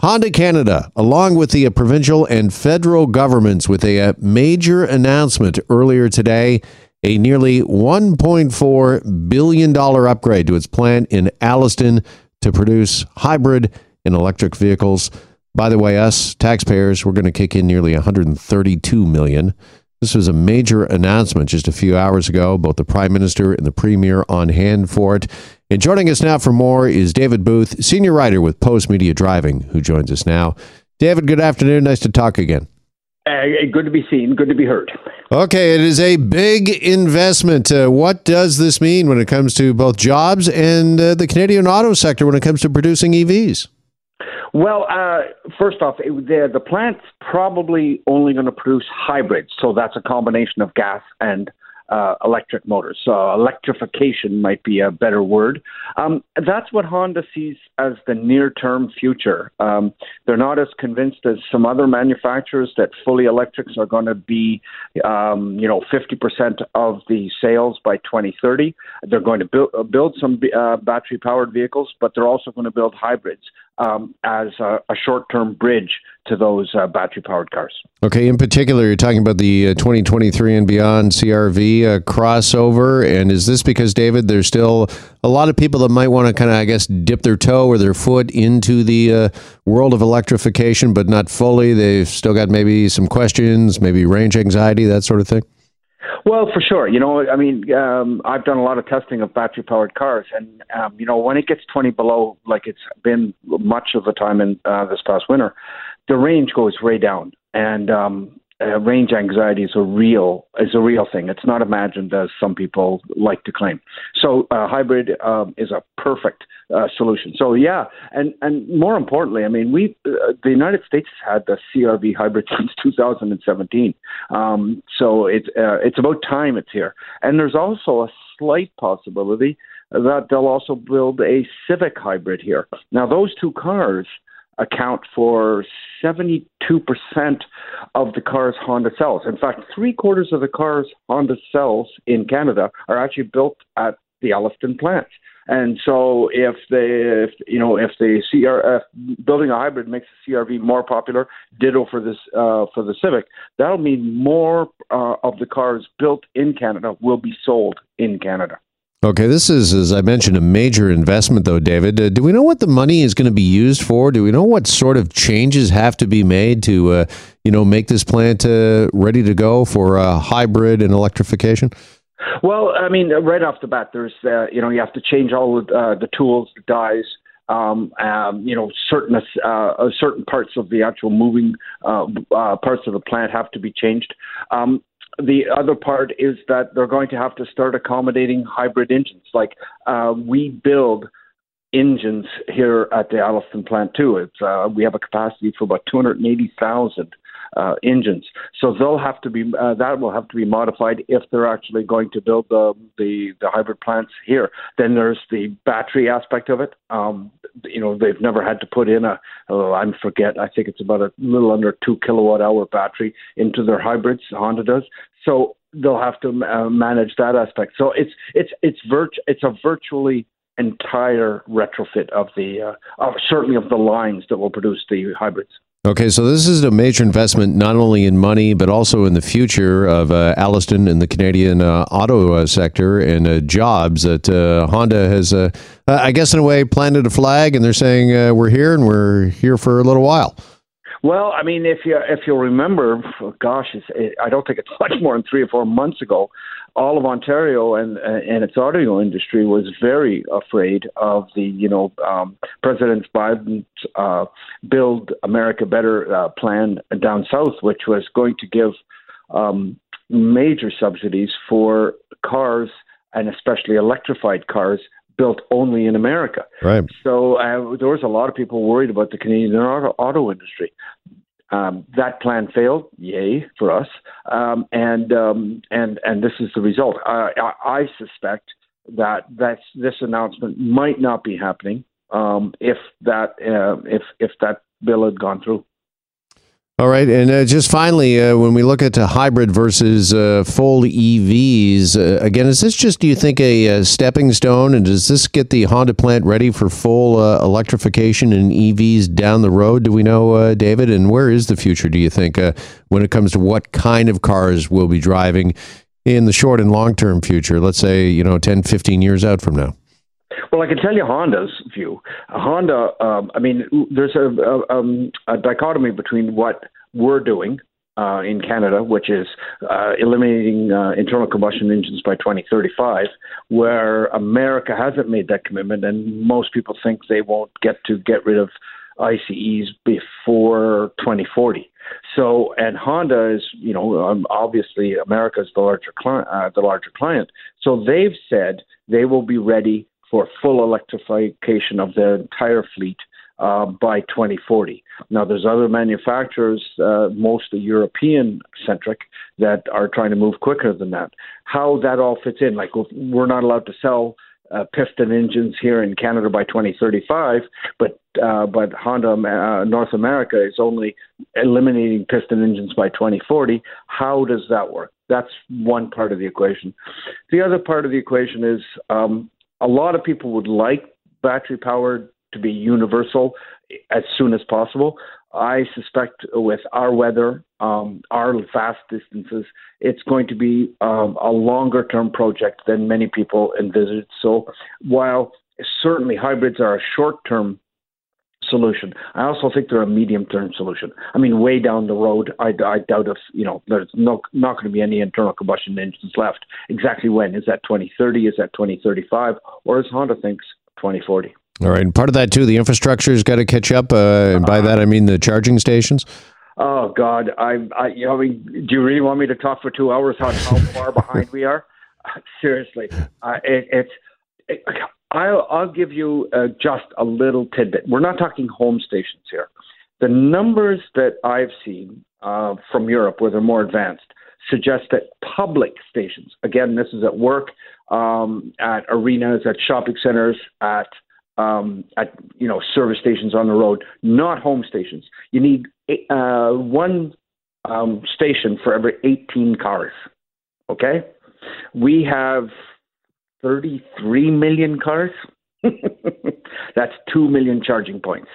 Honda Canada, along with the provincial and federal governments, with a, uh, major announcement earlier today a nearly $1.4 billion upgrade to its plant in Alliston to produce hybrid and electric vehicles. By the way, us taxpayers, we're going to kick in nearly 132 million. This was a major announcement just a few hours ago. Both the Prime Minister and the Premier on hand for it. And joining us now for more is David Booth, senior writer with Postmedia Driving, who joins us now. David, good afternoon. Nice to talk again. Uh, good to be seen. Good to be heard. Okay, it is a big investment. Uh, what does this mean when it comes to both jobs and uh, the Canadian auto sector when it comes to producing EVs? Well, uh, first off, it, the, the plant's probably only going to produce hybrids, so that's a combination of gas and uh, electric motors. So electrification might be a better word. Um, that's what Honda sees as the near-term future. Um, they're not as convinced as some other manufacturers that fully electrics are going to be, um, you know, 50% of the sales by 2030. They're going to build, build some uh, battery-powered vehicles, but they're also going to build hybrids um, as a, a short-term bridge to those uh, battery-powered cars. Okay, in particular, you're talking about the uh, 2023 and beyond CRV uh, crossover, and is this because David, there's still a lot of people that might want to kind of, I guess, dip their toe or their foot into the uh, world of electrification, but not fully. They've still got maybe some questions, maybe range anxiety, that sort of thing. Well, for sure. You know, I mean, um, I've done a lot of testing of battery powered cars, and um, you know, when it gets 20 below, like it's been much of the time in uh, this past winter, the range goes way down, and um, uh, range anxiety is a real is a real thing. It's not imagined as some people like to claim. So uh, hybrid um, is a perfect uh, solution. So yeah, and and more importantly, I mean, we uh, the United States has had the CRV hybrid since 2017. Um, so it's uh, it's about time it's here. And there's also a slight possibility that they'll also build a Civic hybrid here. Now those two cars account for 72% of the cars Honda sells. In fact, three quarters of the cars Honda sells in Canada are actually built at the Alliston plant. And so, if the if you know if the CR if building a hybrid makes the CRV more popular, ditto for this uh, for the Civic, that'll mean more uh, of the cars built in Canada will be sold in Canada. Okay, this is, as I mentioned, a major investment, though, David. Uh, do we know what the money is going to be used for? Do we know what sort of changes have to be made to, uh, you know, make this plant uh, ready to go for uh, hybrid and electrification? Well, I mean, right off the bat, there's, uh, you know, you have to change all of, uh, the tools, the dies. Um, um, you know, certain certain parts of the actual moving parts of the plant have to be changed. Um, the other part is that they're going to have to start accommodating hybrid engines. Like uh, we build engines here at the Alliston plant too. It's uh, we have a capacity for about 280,000 uh, engines. So they'll have to be uh, that will have to be modified if they're actually going to build the the, the hybrid plants here. Then there's the battery aspect of it. Um, you know they've never had to put in a oh, I forget I think it's about a little under two kilowatt hour battery into their hybrids. Honda does. So they'll have to uh, manage that aspect. So it's it's it's virt- it's a virtually entire retrofit of the uh, of certainly of the lines that will produce the hybrids. Okay, so this is a major investment not only in money but also in the future of uh, Alliston and the Canadian uh, auto uh, sector and uh, jobs that uh, Honda has, uh, I guess, in a way, planted a flag, and they're saying we're here and we're here for a little while. Well, I mean, if you if you'll remember, gosh, it, I don't think it's much more than three or four months ago. All of Ontario and and its auto industry was very afraid of the you know um, President Biden's uh, "Build America Better" uh, plan down south, which was going to give um, major subsidies for cars and especially electrified cars built only in America. Right. So uh, there was a lot of people worried about the Canadian auto, auto industry. Um, that plan failed. Yay for us. Um, and um, and and this is the result. I, I, I suspect that that's, this announcement might not be happening um, if that uh, if if that bill had gone through. All right, and uh, just finally, uh, when we look at hybrid versus uh, full EVs, uh, again, is this just, do you think, a, a, stepping stone, and does this get the Honda plant ready for full uh, electrification and EVs down the road? Do we know, uh, David? And where is the future? Do you think when it comes to what kind of cars we'll be driving in the short and long term future? Let's say you know 10, 15 years out from now. Well, I can tell you Honda's view. Honda, um, I mean, there's a, a, um, a dichotomy between what we're doing uh, in Canada, which is uh, eliminating uh, internal combustion engines by 2035, where America hasn't made that commitment, and most people think they won't get to get rid of ICEs before 2040. So, and Honda is, you know, um, obviously America's the larger client, uh, the larger client. So they've said they will be ready for full electrification of their entire fleet uh, by 2040. Now, there's other manufacturers, uh, mostly European centric, that are trying to move quicker than that. How that all fits in, like we're not allowed to sell uh, piston engines here in Canada by 2035, but uh, but Honda uh, North America is only eliminating piston engines by 2040. How does that work? That's one part of the equation. The other part of the equation is um, a lot of people would like battery powered to be universal as soon as possible. I suspect with our weather, um, our vast distances, it's going to be um, a longer term project than many people envisage. So while certainly hybrids are a short term solution. I also think they're a medium term solution. I mean, way down the road, I, I doubt if, you know, there's no, not going to be any internal combustion engines left. Exactly when? Is that 2030? Is that 2035? Or as Honda thinks, 2040? All right. And part of that, too, the infrastructure's got to catch up. Uh, and by that, I mean the charging stations. Oh God, I, I, I mean, do you really want me to talk for two hours on how far behind we are? Seriously, uh, it, it's. It, I'll, I'll give you uh, just a little tidbit. We're not talking home stations here. The numbers that I've seen uh, from Europe, where they're more advanced, suggest that public stations, again, this is at work, um, at arenas, at shopping centers, at um, at you know service stations on the road, not home stations. You need uh, one um, station for every 18 cars. Okay, we have 33 million cars. That's 2 million charging points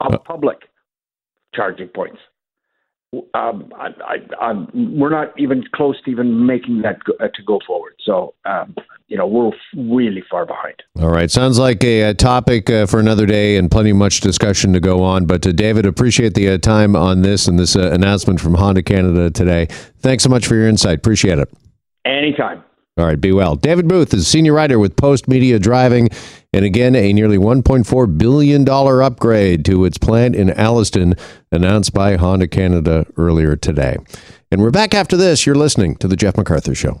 of uh. public charging points. Um, I, I, we're not even close to even making that go, uh, to go forward. So, um, you know, we're really far behind. All right. Sounds like a, a topic uh, for another day and plenty much discussion to go on. But, uh, David, appreciate the uh, time on this and this uh, announcement from Honda Canada today. Thanks so much for your insight. Appreciate it. Anytime. All right, be well. David Booth is senior writer with Post Media Driving, and again, a nearly $1.4 billion upgrade to its plant in Alliston announced by Honda Canada earlier today. And we're back after this. You're listening to The Jeff McArthur Show.